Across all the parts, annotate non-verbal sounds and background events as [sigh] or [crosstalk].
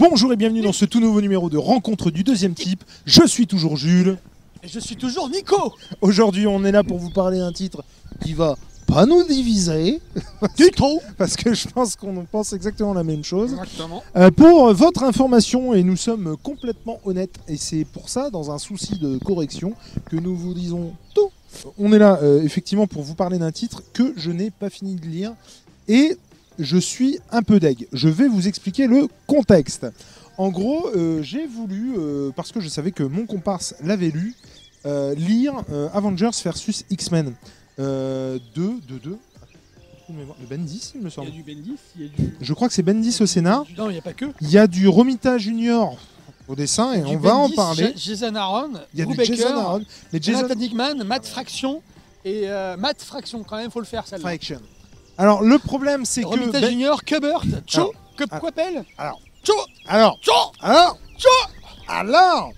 Bonjour et bienvenue dans ce tout nouveau numéro de Rencontre du deuxième type. Je suis toujours Jules. Et je suis toujours Nico Aujourd'hui, on est là pour vous parler d'un titre qui va pas nous diviser, Du tout [laughs] parce que je pense qu'on pense exactement la même chose. Exactement. Euh, pour votre information, et nous sommes complètement honnêtes, et c'est pour ça, dans un souci de correction, que nous vous disons tout. On est là, euh, effectivement, pour vous parler d'un titre que je n'ai pas fini de lire, et je suis un peu deg. Je vais vous expliquer le contexte. En gros, euh, j'ai voulu, euh, parce que je savais que mon comparse l'avait lu, euh, lire euh, Avengers versus X-Men euh, de, de, de, de Bendis, il me Il y semble. a du Bendis, il y a du. Je crois que c'est Bendis au scénar. Non, il n'y a pas que. Il y a du Romita Junior au dessin et on va en Bendis, parler. Ja- Jason Aaron, Il y a Drew du Baker, Jason Aaron, mais Jason Jonathan Hickman, Matt Fraction et euh, Matt Fraction quand même, faut le faire celle-là. Fraction. Alors le problème c'est que Ben- Junior, Kubert, Cho, Alors, que alors, Quapel, alors Cho, alors Cho. alors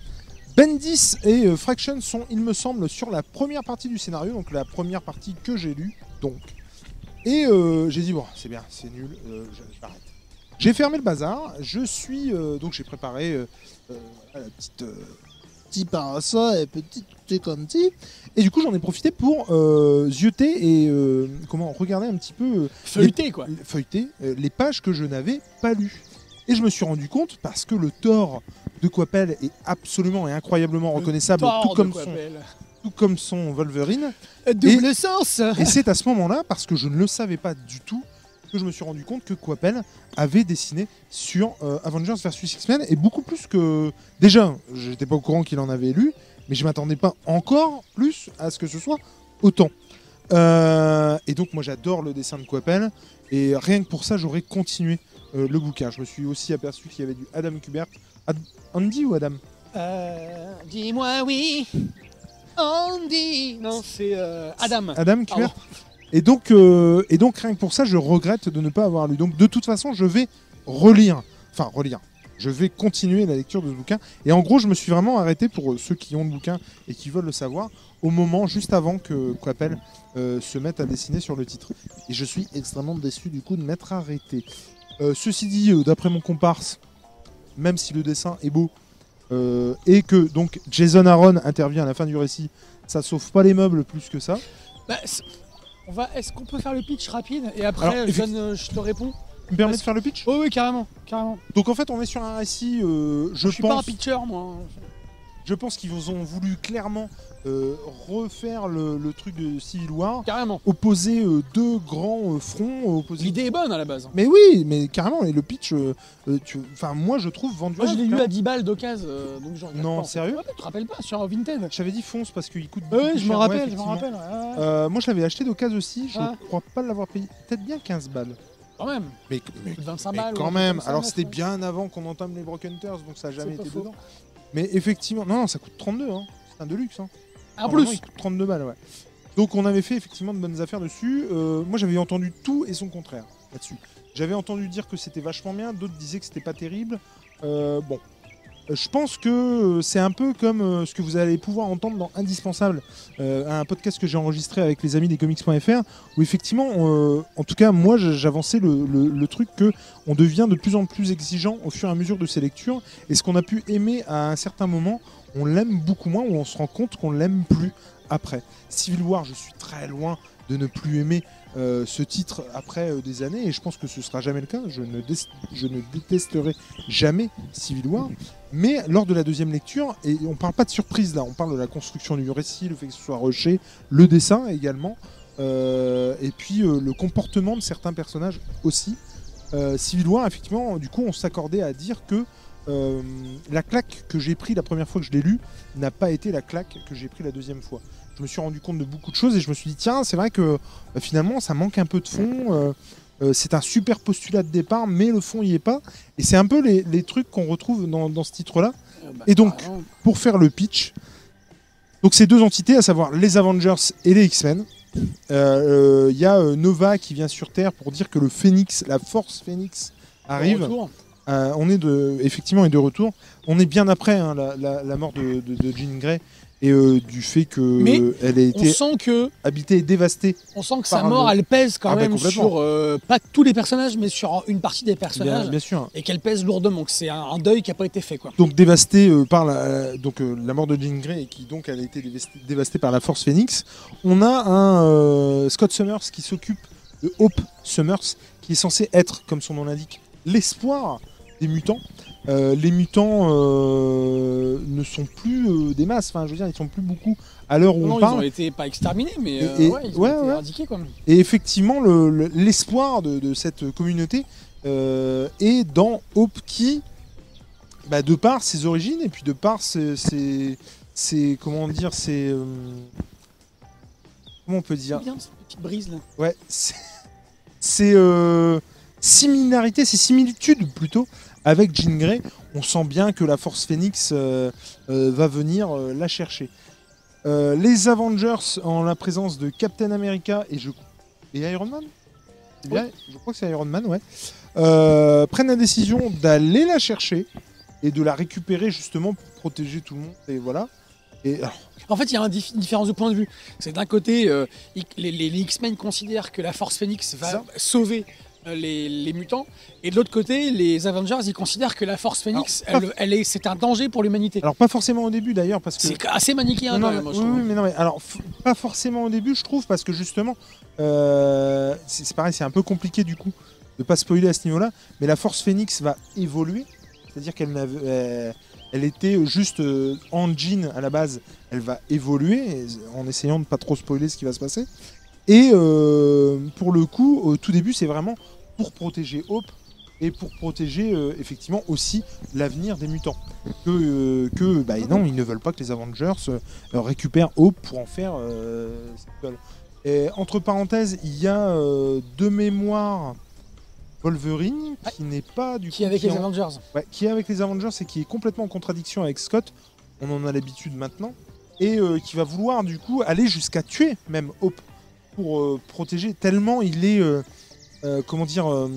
Bendis et euh, Fraction sont, il me semble, sur la première partie du scénario, donc la première partie que j'ai lue, donc. Et euh, j'ai dit bon, c'est bien, c'est nul, euh, j'arrête. J'ai fermé le bazar. Je suis donc j'ai préparé la petite petit parasol et petit comme petit. Et du coup j'en ai profité pour euh, zioter et euh, comment regarder un petit peu euh, feuilleté quoi. feuilleter euh, les pages que je n'avais pas lues. Et je me suis rendu compte parce que le Thor de Coppel est absolument et incroyablement reconnaissable, tout comme, son, tout comme son Wolverine. Double sens Et c'est à ce moment-là, parce que je ne le savais pas du tout, que je me suis rendu compte que Coppel avait dessiné sur euh, Avengers vs X-Men et beaucoup plus que. Déjà, j'étais pas au courant qu'il en avait lu, mais je m'attendais pas encore plus à ce que ce soit autant. Euh, et donc, moi, j'adore le dessin de Coppel et rien que pour ça, j'aurais continué euh, le bouquin. Je me suis aussi aperçu qu'il y avait du Adam Kubert. Ad- Andy ou Adam? Euh, Dis-moi oui, Andy Non, c'est Adam. Adam. Kubert? Et donc, euh, et donc, rien que pour ça, je regrette de ne pas avoir lu. Donc, de toute façon, je vais relire. Enfin, relire. Je vais continuer la lecture de ce bouquin. Et en gros, je me suis vraiment arrêté pour euh, ceux qui ont le bouquin et qui veulent le savoir, au moment juste avant que Coppel euh, se mette à dessiner sur le titre. Et je suis extrêmement déçu du coup de m'être arrêté. Ceci dit, d'après mon comparse, même si le dessin est beau, et que donc Jason Aaron intervient à la fin du récit, ça sauve pas les meubles plus que ça. Bah, on va. Est-ce qu'on peut faire le pitch rapide et après Alors, je, donne, euh, je te réponds? Tu me permets de faire le pitch? Oui, oui, carrément, carrément. Donc en fait, on est sur un récit, euh, je, Je, suis pas un pense, pitcher, moi. Je pense qu'ils ont voulu clairement euh, refaire le, le truc de Civil War, Carrément. opposer euh, deux grands euh, fronts, opposer- L'idée est bonne à la base. Mais oui, mais carrément, et le pitch, tu- enfin moi je trouve vendu. Moi, je l'ai lu à clairement. 10 balles d'occasion, donc regrette Non, pas, sérieux Ouais, Tu te rappelles pas sur Vinted J'avais dit fonce parce qu'il coûte. Plus je me rappelle, ouais, je me rappelle. ouais, ouais. Moi je l'avais acheté d'occasion aussi, je Ah. crois pas l'avoir payé, peut-être bien 15 balles. Quand même, Mais, mais- plus de 25 mais balles. quand même, alors c'était ouais. bien avant qu'on entame les Broken Hunters, donc ça n'a jamais été faux. dedans. Mais effectivement, non, non, ça coûte 32, hein. c'est un deluxe. Hein. En Normalement, plus, il coûte 32 balles, ouais. Donc on avait fait effectivement de bonnes affaires dessus. Euh, moi j'avais entendu tout et son contraire là-dessus. J'avais entendu dire que c'était vachement bien, d'autres disaient que c'était pas terrible. Euh, bon, je pense que euh, c'est un peu comme euh, ce que vous allez pouvoir entendre dans Indispensable, euh, un podcast que j'ai enregistré avec les amis des comics.fr, où effectivement, en tout cas moi j'avançais le truc que on devient de plus en plus exigeant au fur et à mesure de ses lectures, et ce qu'on a pu aimer à un certain moment, on l'aime beaucoup moins, ou on se rend compte qu'on l'aime plus après. Civil War, je suis très loin de ne plus aimer euh, ce titre après euh, des années, et je pense que ce sera jamais le cas. Je ne, détesterai jamais Civil War. Mais lors de la deuxième lecture, et on parle pas de surprise là, on parle de la construction du récit, le fait que ce soit rushé, le dessin également, euh, et puis le comportement de certains personnages aussi. Civil War, effectivement, du coup, on s'accordait à dire que la claque que j'ai pris la première fois que je l'ai lu n'a pas été la claque que j'ai pris la deuxième fois. Je me suis rendu compte de beaucoup de choses et je me suis dit tiens c'est vrai que bah, finalement ça manque un peu de fond. euh, euh, c'est un super postulat de départ mais le fond y est pas. Et c'est un peu les, les trucs qu'on retrouve dans, dans ce titre-là. euh, bah, Et donc. Pour faire le pitch, donc ces deux entités, à savoir les Avengers et les X-Men. Il euh, euh, y a Nova qui vient sur Terre pour dire que le Phénix, la Force Phénix arrive. On est de, effectivement est de retour. On est bien après hein, la, la- la mort de, de- de Jean Grey et euh, du fait que Mais elle a On été sent que, habitée et dévastée. on sent que sa mort, elle pèse quand Ah bah, même sur euh, pas tous les personnages, mais sur une partie des Bien, personnages, bien sûr. et qu'elle pèse lourdement. Que c'est un, un deuil qui n'a pas été fait, quoi. Donc dévastée euh, par la, donc, la mort de Jean Grey et qui donc elle a été dévastée, dévastée par la Force Phoenix. On a un Scott Summers qui s'occupe de Hope Summers qui est censé être, comme son nom l'indique, l'espoir des mutants. Euh, les mutants euh, ne sont plus euh, des masses, enfin je veux dire ils sont plus beaucoup à l'heure où Non, on ils ont parle. été pas exterminés, mais Et- euh, et- ouais, ils ont ouais, été ouais. éradiqués, quoi. Et effectivement, le- le- l'espoir de, de cette communauté euh, est dans Hope qui, bah, de par ses origines et puis de par ses, ses- ses- comment dire, ses, euh, comment on peut dire, Bien, cette petite brise là. ouais, [laughs] ses, ses, euh, similarités, ses similitudes plutôt avec Jean Grey, on sent bien que la Force Phoenix euh, euh, va venir euh, la chercher. Les Avengers en la présence de Captain America et, je... et Iron Man? Je crois que c'est Iron Man, ouais. Prennent la décision d'aller la chercher et de la récupérer justement pour protéger tout le monde. Et voilà. Et alors, En fait, il y a dif- une différence de point de vue. C'est d'un côté, euh, les, les- X-Men considèrent que la Force Phoenix va sauver les, les mutants, et de l'autre côté, les Avengers, ils considèrent que la Force Phoenix, Alors, elle, elle est, c'est un danger pour l'humanité. alors pas forcément au début d'ailleurs parce que C'est assez manichéen Non, non, même, moi, je oui, mais non, mais alors pas forcément au début, je trouve, parce que justement, euh, c'est pareil, c'est un peu compliqué du coup de pas spoiler à ce niveau-là, mais la Force Phoenix va évoluer, c'est-à-dire qu'elle n'avait- euh, elle était juste euh, en jean à la base, elle va évoluer en essayant de pas trop spoiler ce qui va se passer. Et euh, pour le coup, au tout début, c'est vraiment pour protéger Hope et pour protéger euh, effectivement aussi l'avenir des mutants. Que, euh, que bah, non, ils ne veulent pas que les Avengers euh, récupèrent Hope pour en faire. Et, entre parenthèses, il y a euh, de mémoire Wolverine qui n'est pas du Qui coup, avec qui les en- Avengers. Ouais, qui est avec les Avengers et qui est complètement en contradiction avec Scott. On en a l'habitude maintenant. Et qui va vouloir du coup aller jusqu'à tuer même Hope pour protéger tellement il est, comment dire, euh,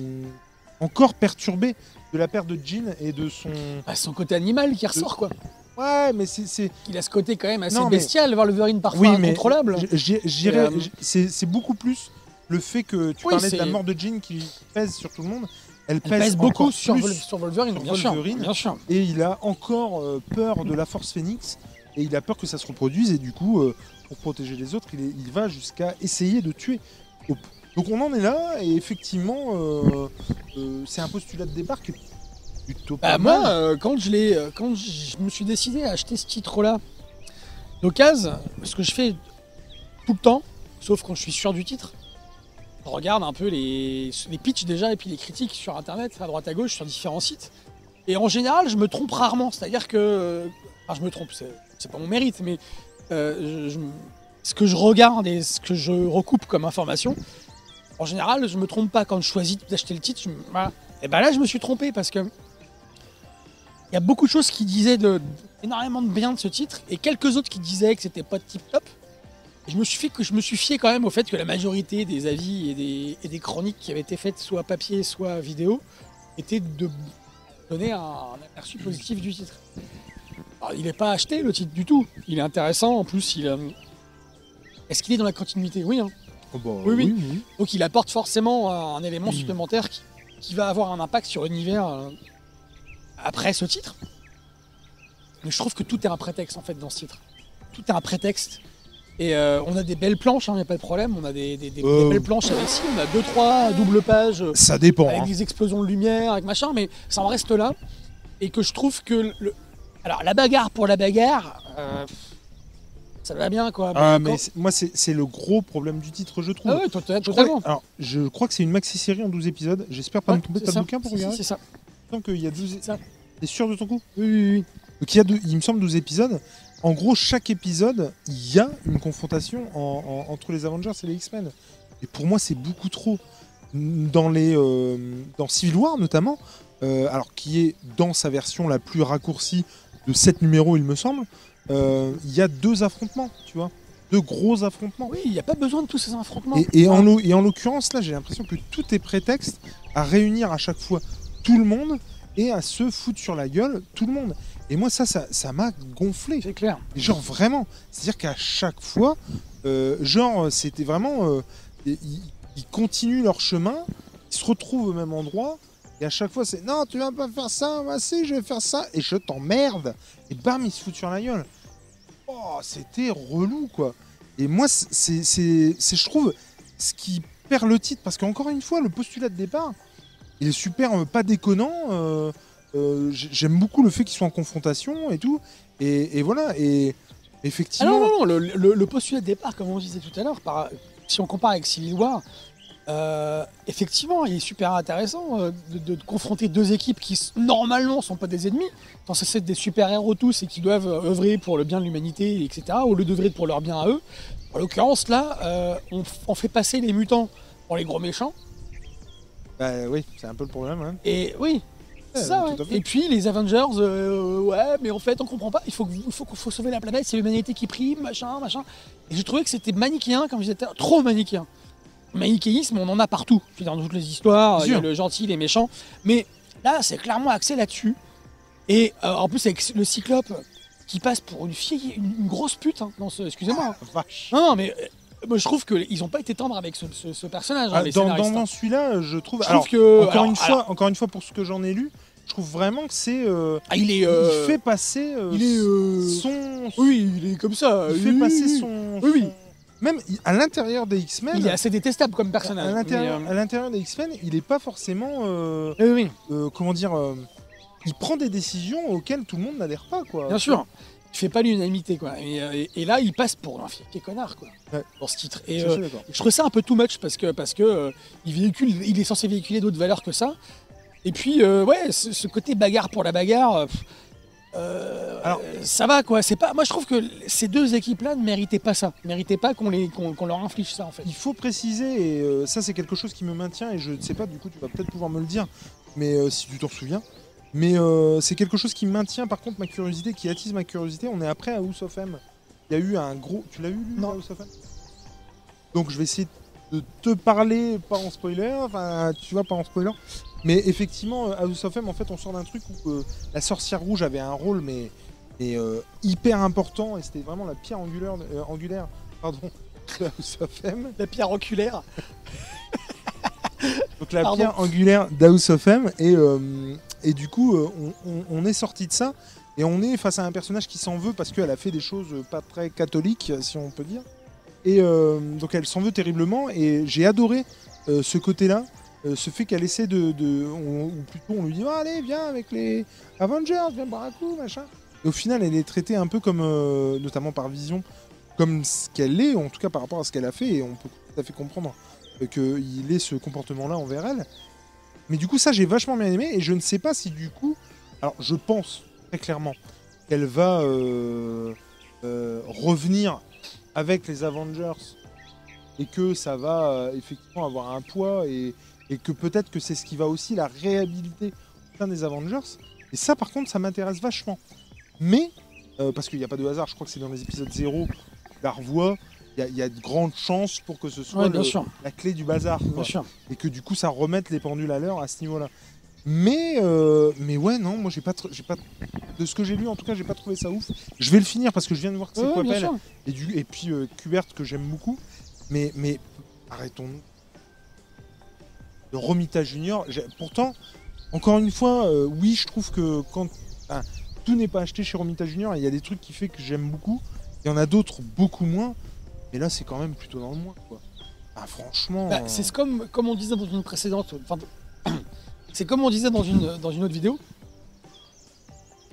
encore perturbé de la perte de Jean et de son... Bah, son côté animal qui ressort, quoi. Ouais, mais c'est... c'est- Il a ce côté quand même assez Non, mais- bestial, voir le Wolverine parfois Oui, mais incontrôlable. j'irais- euh, c'est beaucoup plus le fait que tu Oui, parlais de la mort de Jean qui pèse sur tout le monde. Elle Elle pèse, pèse beaucoup sur, Vol- sur Wolverine, sur bien, sûr, Wolverine. bien sûr. et il a encore euh, peur de la Force Phoenix et il a peur que ça se reproduise et du coup euh, pour protéger les autres il, est- il va jusqu'à essayer de tuer. Donc on en est là et effectivement euh, euh, c'est un postulat de départ qui est plutôt pas Bah, moi, mal. euh, quand je l'ai, quand je me suis décidé à acheter ce titre-là d'occasion, ce que je fais tout le temps, sauf quand je suis sûr du titre, je regarde un peu les, les pitchs déjà et puis les critiques sur internet, à droite à gauche, sur différents sites. Et en général, je me trompe rarement. C'est-à-dire que, enfin, je me trompe, c'est, pas mon mérite, mais je- je- ce que je regarde et ce que je recoupe comme information, en général, je me trompe pas quand je choisis d'acheter le titre. Et ben là, je me suis trompé parce que il y a beaucoup de choses qui disaient de, énormément de bien de ce titre et quelques autres qui disaient que c'était pas tip top. Et je me suis fait fié quand même au fait que la majorité des avis et des, chroniques qui avaient été faites soit papier soit vidéo étaient de donner un, aperçu positif du titre. Il n'est pas acheté le titre du tout. Il est intéressant. En plus, il euh, est-ce qu'il est dans la continuité? Oui. hein. Oh, bah, oui, oui. Donc il apporte forcément un, un élément Mm. supplémentaire qui, qui va avoir un impact sur l'univers euh, après ce titre. Mais je trouve que tout est un prétexte en fait dans ce titre. Tout est un prétexte. Et euh, on a des belles planches, il n'y a pas de problème. On a des, des- des- des Euh. belles planches avec ici. On a deux, trois doubles pages euh, Ça dépend. avec hein. des explosions de lumière, avec machin, mais ça en reste là. Et que je trouve que. Le... Alors la bagarre pour la bagarre, euh, ça va bien quoi. Ah, mais moi c'est le gros problème du titre je trouve. Ah ouais, Je crois- alors, je crois que c'est une maxi-série en 12 épisodes. J'espère pas Ouais, me tromper. le bouquin pour regarder C'est ça. Tant qu'il y a 12 ça. T'es sûr de ton coup Oui, oui, oui. Donc il, y a deux- il me semble 12 épisodes. En gros, chaque épisode, il y a une confrontation en- en- entre les Avengers et les X-Men. Et pour moi, c'est beaucoup trop. Dans, les, euh, dans Civil War, notamment, euh, alors qui est dans sa version la plus raccourcie de 7 numéros, il me semble, euh, il y a deux affrontements, tu vois. Deux gros affrontements. Oui, il n'y a pas besoin de tous ces affrontements. Et, et en, l'o- et en l'occurrence, là, j'ai l'impression que tout est prétexte à réunir à chaque fois tout le monde et à se foutre sur la gueule tout le monde. Et moi, ça, ça ça m'a gonflé. C'est clair. Genre vraiment. C'est-à-dire qu'à chaque fois, euh, genre, c'était vraiment. euh, ils, ils continuent leur chemin, ils se retrouvent au même endroit. Et à chaque fois, c'est non, tu vas pas faire ça, moi si, je vais faire ça, et je t'emmerde. Et bam, ils se foutent sur la gueule. Oh, c'était relou, quoi. Et moi, c'est, je trouve, ce qui perd le titre, parce qu'encore une fois, le postulat de départ, il est super, euh, pas déconnant. euh, euh, j'ai- j'aime beaucoup le fait qu'ils soient en confrontation et tout. Et, voilà, et Ah effectivement. non, non, non, le, postulat de départ, comme on disait tout à l'heure, si on compare avec Civil War, euh, effectivement, il est super intéressant euh, de, confronter deux équipes qui, normalement, sont pas des ennemis, dans ce c'est des super-héros tous et qui doivent euh, œuvrer pour le bien de l'humanité, etc., au lieu d'œuvrer pour leur bien à eux. En l'occurrence, là, euh, on, fait passer les mutants pour les gros méchants, Bah oui, c'est un peu le problème. hein. et oui, Ouais, ça, ouais. Et puis les Avengers, ouais, mais en fait on comprend pas. Il faut, que- il faut, qu'il faut sauver la planète, c'est l'humanité qui prime, machin, machin. Et j'ai trouvé que c'était manichéen, comme je disais, trop manichéen. Manichéisme, on en a partout. Dans toutes les histoires, il y a le gentil, les méchants. Mais là, c'est clairement axé là-dessus. Et euh, en plus avec le Cyclope qui passe pour une fille, une, une grosse pute hein, dans ce. Excusez-moi. hein. Vache. Non, non, mais euh, moi je trouve qu'ils ont pas été tendres avec ce, ce- ce personnage. hein, Ah, les dans, hein. celui-là, je trouve. Je alors, trouve que encore alors, une fois, alors, encore une fois, pour ce que j'en ai lu, je trouve vraiment que c'est. euh, ah, il est. euh, Il fait passer. euh, il est. son. Oui, il est comme ça. Il fait oui, passer oui. son. Oui, oui. son- Même à l'intérieur des X-Men. Il est assez détestable comme à personnage. à l'intérieur des X-Men, il est pas forcément. euh, euh, oui, oui, euh, comment dire. euh, il prend des décisions auxquelles tout le monde n'adhère pas, quoi. bien sûr. Il fait pas l'unanimité, quoi. Et, euh, et- et là, il passe pour un fier connard, quoi. Ouais. Dans ce titre. Je Et euh, trouve ça un peu too much parce que, parce que euh, il véhicule, il est censé véhiculer d'autres valeurs que ça. Et puis, euh, ouais, ce, ce côté bagarre pour la bagarre. euh, pff, euh, Alors- ça va quoi, c'est pas. Moi je trouve que ces deux équipes-là ne méritaient pas ça, ne méritaient pas qu'on les, qu'on, qu'on leur inflige ça en fait. Il faut préciser, et euh, ça c'est quelque chose qui me maintient, et je ne sais pas, du coup tu vas peut-être pouvoir me le dire, mais euh, si tu t'en souviens. Mais c'est quelque chose qui maintient par contre ma curiosité, qui attise ma curiosité. On est après à House of M. Il y a eu un gros. Tu l'as eu lui, Non. House of M? Donc je vais essayer de te parler, pas en spoiler, enfin tu vois, pas en spoiler. Mais effectivement, euh, House of M, en fait, on sort d'un truc où euh, la sorcière rouge avait un rôle, mais, mais, euh, hyper important, et c'était vraiment la pierre angulaire, euh, angulaire pardon, [laughs] de House of M. La pierre oculaire. [laughs] Donc la Pardon. pierre angulaire d'House of M et, et du coup on, on- on est sorti de ça et on est face à un personnage qui s'en veut parce qu'elle a fait des choses pas très catholiques si on peut dire et donc elle s'en veut terriblement et j'ai adoré ce côté là ce fait qu'elle essaie de, ou plutôt on lui dit Ah, allez viens avec les Avengers viens boire un coup machin et au final elle est traitée un peu comme euh, notamment par Vision comme ce qu'elle est en tout cas par rapport à ce qu'elle a fait et on peut tout à fait comprendre qu'il ait ce comportement-là envers elle. Mais du coup, ça, j'ai vachement bien aimé et je ne sais pas si du coup. Alors, je pense très clairement qu'elle va euh, euh, revenir avec les Avengers et que ça va euh, effectivement avoir un poids et, et que peut-être que c'est ce qui va aussi la réhabiliter au sein des Avengers. Et ça, par contre, ça m'intéresse vachement. Mais, euh, parce qu'il n'y a pas de hasard, je crois que c'est dans les épisodes 0, tu la revois, il y a- il y, a de grandes chances pour que ce soit Ouais, le- la clé du bazar. quoi et que du coup ça remette les pendules à l'heure à ce niveau-là. Mais euh, mais ouais non, moi j'ai pas j'ai pas de ce que j'ai lu en tout cas j'ai pas trouvé ça ouf. Je vais le finir parce que je viens de voir que c'est Ouais, et du et puis euh, Kubert que j'aime beaucoup. Mais mais arrêtons de Romita Junior. Pourtant encore une fois euh, oui je trouve que quand tout n'est pas acheté chez Romita Junior il y a des trucs qui fait que j'aime beaucoup. Il y en a d'autres beaucoup moins. Mais là c'est quand même plutôt dans le moins quoi. Ah, franchement. Bah, c'est comme, comme on disait dans une précédente. [clears throat] c'est comme on disait dans une, dans une autre vidéo.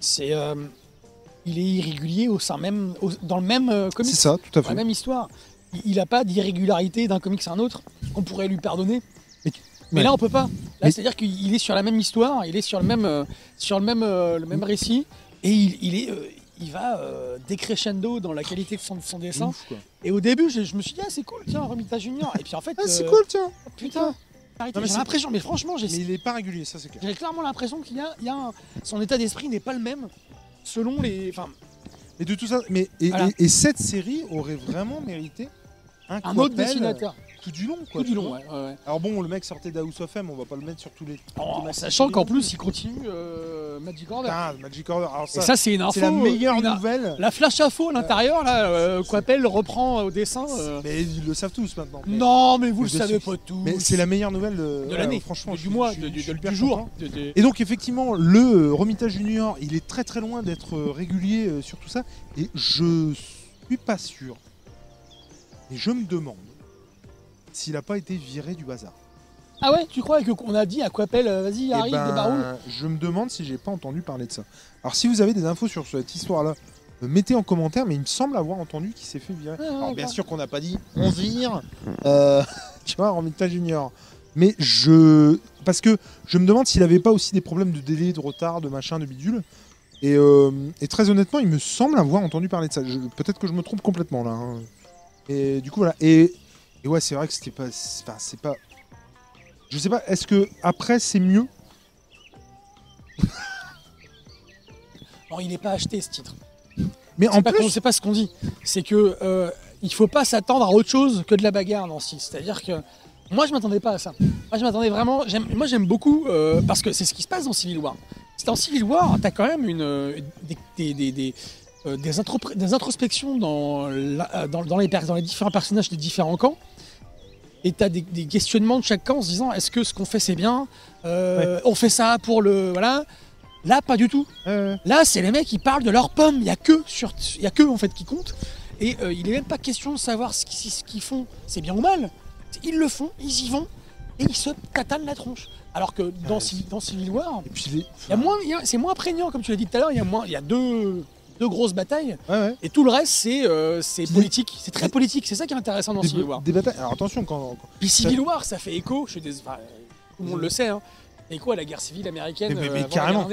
C'est. euh, il est irrégulier au sein même, au- dans le même euh, comics, c'est ça tout à dans fait. la même histoire. Il n'a pas d'irrégularité d'un comics à un autre qu'on pourrait lui pardonner. Mais- Mais ouais. là, on peut pas. Là, Mais- c'est-à-dire qu'il est sur la même histoire, il est sur le même, euh, sur le même, euh, le même récit, et il, il est, euh, il va décrescendo dans la qualité de son, de son dessin. Ouf. Et au début, je, je me suis dit, ah, c'est cool, tiens, Romita Junior. Et puis en fait, Ah, c'est cool tiens. Putain, arrêtez, Non, mais j'ai l'impression, mais franchement, j'ai Mais il est pas régulier, ça c'est clair. j'ai clairement l'impression qu'il y a, il y a un- son état d'esprit n'est pas le même selon les, enfin, Mais de tout ça, mais et, Voilà. et- et cette série aurait vraiment mérité un, un autre dessinateur. Tout du long, quoi. Tout du long, ouais. ouais, ouais. Alors bon, le mec sortait d'House of M, on va pas le mettre sur tous les. Thématiques sachant qu'en plus, il continue euh, Magic Order. Ah, Magic Order. Alors Et ça, ça, c'est une info. c'est la meilleure une- nouvelle. La flash info à l'intérieur, là, euh, Coppel reprend au dessin. euh, Mais ils le savent tous maintenant. Non, mais vous le savez pas tous. Mais c'est la meilleure nouvelle de, de l'année, Franchement, du mois, du, jour. Et donc effectivement, le euh, Romita Junior, il est très très loin d'être euh, régulier euh, sur tout ça. Et je suis pas sûr. Et je me demande s'il a pas été viré du bazar. Ah ouais, tu crois que qu'on a dit à Coppel, euh, vas-y, Eh arrive, ben, débaroule je me demande si j'ai pas entendu parler de ça. Alors si vous avez des infos sur cette histoire-là, euh, mettez en commentaire, mais il me semble avoir entendu qu'il s'est fait virer. Ouais, ouais, Alors bien sûr qu'on n'a pas dit on vire, euh, [laughs] tu vois, Romita Junior. Mais je. Parce que je me demande s'il avait pas aussi des problèmes de délai, de retard, de machin, de bidule. Et, euh, et très honnêtement, il me semble avoir entendu parler de ça. Peut-être que je me trompe complètement là. hein. Et du coup, voilà. Et, et ouais, c'est vrai que c'était pas. Enfin, c'est pas. Je sais pas, est-ce que après c'est mieux? [laughs] Non, il n'est pas acheté ce titre. Mais en pas plus, c'est pas ce qu'on dit. C'est que euh, il faut pas s'attendre à autre chose que de la bagarre dans ce titre. C'est-à-dire que moi, je m'attendais pas à ça. Moi, je m'attendais vraiment. j'aime- Moi, j'aime beaucoup euh, parce que c'est ce qui se passe dans Civil War. C'est dans Civil War, t'as quand même une euh, des, des, des- des, euh, des introspections dans, la- dans, dans les, per- dans les différents personnages des différents camps. Et t'as des, des questionnements de chaque camp en se disant est-ce que ce qu'on fait c'est bien Euh, On fait ça pour le voilà. Là, pas du tout. euh, Là, c'est les mecs qui parlent de leurs pommes. Il y a que sur, il y a que en fait qui compte. Et euh, il est même pas question de savoir ce qu'ils ce qu'ils font, c'est bien ou mal. Ils le font, ils y vont et ils se tatanent la tronche. Alors que dans, Ouais. Civi- dans Civil War, a moins, c'est moins prégnant comme tu l'as dit tout à l'heure. Il y a moins, il y a deux, deux grosses batailles Ouais, ouais. et tout le reste c'est euh, c'est Des- politique. C'est très politique. C'est ça qui est intéressant dans Des, Civil War. des batailles. Alors attention quand. quand- Puis Civil War, ça fait écho. Je suis enfin, tout le monde le sait. Hein, écho à la guerre civile américaine Mais- mais- euh, mais. Carrément.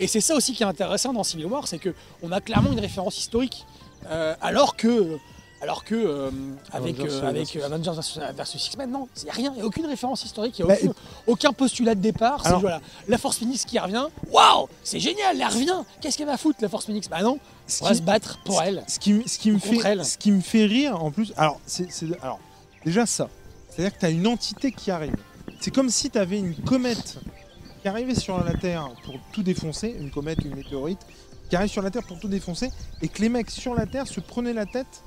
Et c'est ça aussi qui est intéressant dans Civil War, c'est que on a clairement une référence historique, Euh, alors que, alors que euh, avec Avengers, euh, avec versus- euh, Avengers versus, X-Men, non, il n'y a rien, il n'y a aucune référence historique, il n'y a Bah, aucun, aucun postulat de départ. C'est Alors- voilà, la Force Phoenix qui revient, waouh, c'est génial, elle revient. Qu'est-ce qu'elle va foutre la Force Phoenix? Bah non, Ce on va se battre pour elle. Ce qui, me- ce qui me Contre fait, elle. ce qui me fait rire en plus, alors c'est- alors déjà ça, c'est-à-dire que tu as une entité qui arrive. C'est comme si tu avais une comète qui arrivait sur la Terre pour tout défoncer, une comète, une météorite, qui arrive sur la Terre pour tout défoncer, et que les mecs sur la Terre se prenaient la tête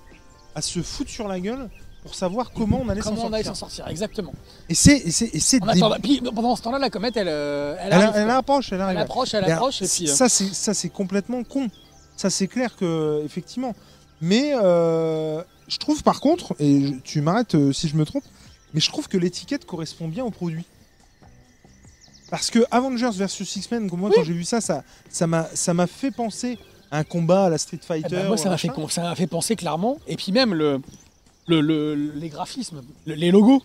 à se foutre sur la gueule pour savoir comment on allait s'en Comment on allait s'en sortir. sortir Exactement. Et c'est et c'est et c'est En des- attendant- puis, pendant ce temps-là, la comète, elle, euh, elle, elle, arrive, elle approche, elle Elle arrive. approche, elle approche, et alors, puis. euh, ça c'est ça c'est complètement con. Ça c'est clair que effectivement. Mais euh, je trouve par contre, et je- tu m'arrêtes euh, si je me trompe, mais je trouve que l'étiquette correspond bien au produit. Parce que Avengers versus X-Men, moi quand j'ai vu ça, ça ça m'a ça m'a fait penser un combat à la Street Eh Fighter. ben, moi, ça m'a fait, fait penser clairement. Et puis même le, le, le- les graphismes, le- les logos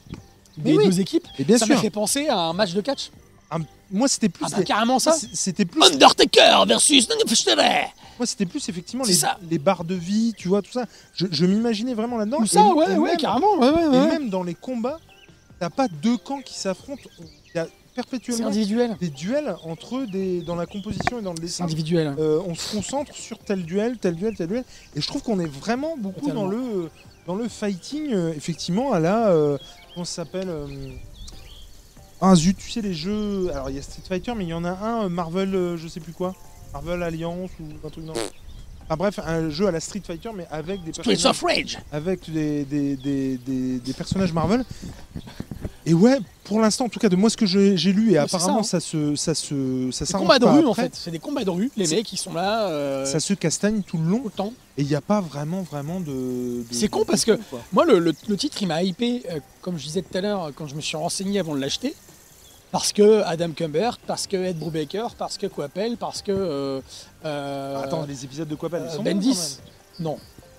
des oui. deux équipes, Et bien ça m'a fait penser à un match de catch. moi c'était plus Ah bah, carrément ça. c'était plus Undertaker versus moi c'était plus effectivement les, ça. les barres de vie, tu vois tout ça. Je, je m'imaginais vraiment là-dedans. Et- ça, ouais, et ouais, même- carrément. Ouais, ouais, Et ouais. même dans les combats, t'as pas deux camps qui s'affrontent. Il perpétuellement individuel. des duels entre eux des, dans la composition et dans le dessin. individuel. Euh, on se concentre sur tel duel, tel duel, tel duel. Et je trouve qu'on est vraiment beaucoup Totalement. dans le, dans le fighting, euh, effectivement, à la. euh, comment ça s'appelle Ah zut, tu sais, les jeux. Alors il y a Street Fighter, mais il y en a un, Marvel, je sais plus quoi. Marvel Alliance ou un truc dans. Enfin bref, un jeu à la Street Fighter, mais avec des Streets personnages of Rage. avec des, des, des- des personnages Marvel. Et ouais, pour l'instant, en tout cas, de moi ce que j'ai lu, et Ouais, apparemment ça, ça, se, ça se, ça s'arrange combats de rue en fait. C'est des combats de rue. Les mecs, ils sont là. euh, Ça se castagne tout le long, tout le temps. et il n'y a pas vraiment, vraiment de. de- C'est con parce que- quoi. Moi, le, le- le titre, il m'a hypé, euh, comme je disais tout à l'heure, quand je me suis renseigné avant de l'acheter. Parce que Adam Cumbert, parce que Ed Brubaker, parce que Coppel, parce que. euh, Attends, les épisodes de euh, ils sont Bendis. Non. bons, quand même.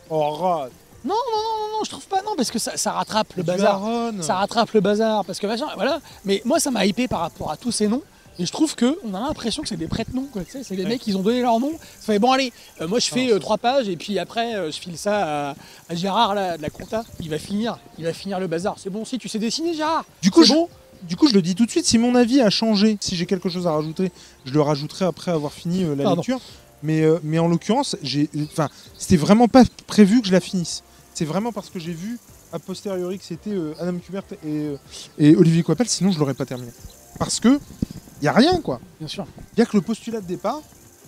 Oh, rate. Non, non, je trouve pas. Non, parce que ça, ça rattrape le Du bazar. Aaron. Ça rattrape le bazar. Parce que machin, voilà. Mais moi, ça m'a hypé par rapport à tous ces noms. Et je trouve que on a l'impression que c'est des prête-noms. quoi, tu sais, C'est des Ouais. mecs, ils ont donné leur nom. Ça fait bon, allez, euh, moi je fais Non, euh, trois pages et puis après euh, je file ça à, à Gérard là, de la compta. Il va finir, il va finir le bazar. C'est bon, si tu sais dessiner, Gérard. Du coup, je, bon. du coup, je le dis tout de suite, si mon avis a changé, si j'ai quelque chose à rajouter, je le rajouterai après avoir fini la Pardon. lecture. Mais, mais en l'occurrence, j'ai, enfin, c'était vraiment pas prévu que je la finisse. C'est vraiment parce que j'ai vu a posteriori que c'était euh, Adam Kubert et, euh, et Olivier Coipel, sinon je l'aurais pas terminé. Parce que il y a rien quoi. Bien sûr. Il y a que le postulat de départ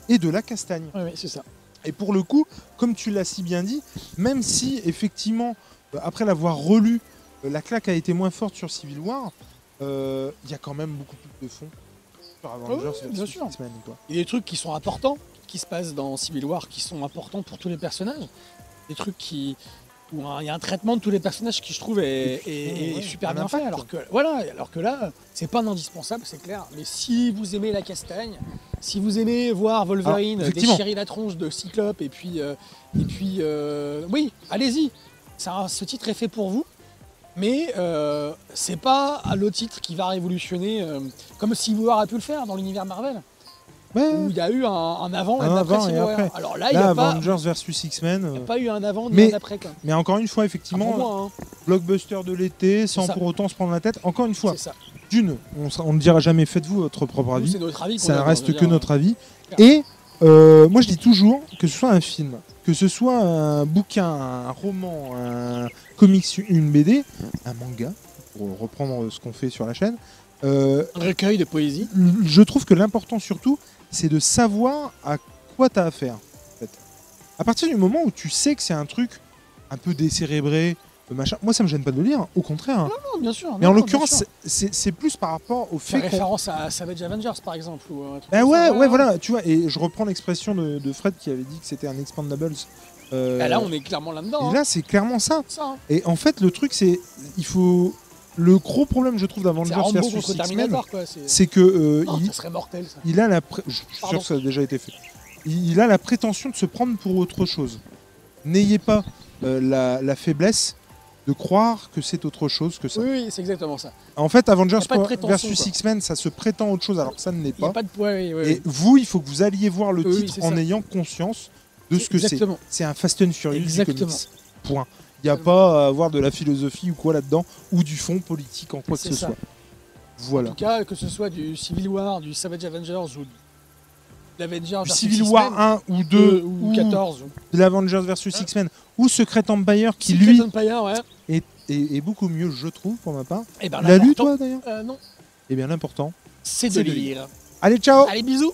et de la castagne. Oui, oui, c'est ça. Et pour le coup, comme tu l'as si bien dit, même si effectivement, euh, après l'avoir relu, la claque a été moins forte sur Civil War, il y a quand même beaucoup plus de fond Avengers oui, versus bien sûr. Quoi. Il y a des trucs qui sont importants, qui se passent dans Civil War, qui sont importants pour tous les personnages. Des trucs qui. Où il y a un traitement de tous les personnages qui, je trouve, est, est- est Ouais, super bien fait. Alors que, voilà, alors que là, c'est pas un indispensable, c'est clair. Mais si vous aimez la castagne, si vous aimez voir Wolverine Alors, déchirer la tronche de Cyclope, et puis. euh, et puis euh, oui, allez-y. Ça, ce titre est fait pour vous. Mais euh, c'est pas le titre qui va révolutionner, comme Civil War a pu le faire dans l'univers Marvel Ouais, où il y a eu un, un avant et Un après et après. Alors là, il n'y là, a, pas- Avengers versus X-Men. il euh, y a pas eu un avant ni Mais- un après. Quoi. Mais encore une fois, effectivement, moi, hein, blockbuster de l'été, sans pour autant se prendre la tête. Encore une fois, d'une, on ne dira jamais faites-vous votre propre Nous, avis. c'est notre avis. ça a, reste que notre avis. Claire. Et euh, moi je dis toujours que ce soit un film, que ce soit un bouquin, un roman, un comics, une BD, un manga, pour reprendre ce qu'on fait sur la chaîne, euh, Un recueil de poésie. je trouve que l'important surtout, c'est de savoir à quoi tu as affaire. En fait. À partir du moment où tu sais que c'est un truc un peu décérébré, machin, moi ça me gêne pas de le lire, au contraire. hein. Non, bien sûr. Mais non, en non, l'occurrence, c'est- plus par rapport au fait qu'on référence à Savage Avengers, par exemple. Ou un truc Ben ouais, ça, ouais, voilà, tu vois, et je reprends l'expression de, de Fred qui avait dit que c'était un Expandables. Euh, Bah là, on est clairement là-dedans. et là, c'est clairement ça. hein. Ça, hein. Et en fait, le truc, c'est. Il faut. Le gros problème, je trouve, d'Avengers versus contre X-Men. C'est... que euh, Oh, il, ça serait mortel, ça. il a la. pré- Je suis sûr que ça a déjà été fait. Il, il a la prétention de se prendre pour autre chose. N'ayez pas euh, la, la faiblesse de croire que c'est autre chose que ça. Oui, oui, c'est exactement ça. En fait, Avengers versus quoi. X-Men, ça se prétend autre chose alors que ça ne l'est pas. de Et vous, il faut que vous alliez voir le titre en ça. ayant conscience de ce que c'est. C'est un Fast and Furious Exactement. comics. Point. Il n'y a pas à avoir de la philosophie ou quoi là-dedans, ou du fond politique en quoi que ce ça. soit. Voilà. En tout cas, que ce soit du Civil War, du Savage Avengers ou de l'Avengers Civil War 1 ou 2, deux ou ou 14. de l'Avengers versus Ouais. X-Men, ou Secret Empire qui Secret lui Empire, ouais. est, est- est beaucoup mieux, je trouve, pour ma part. Et ben, l'as lu toi d'ailleurs? Euh, Non, Eh bien l'important. c'est de C'est de lire. Allez, ciao Allez, bisous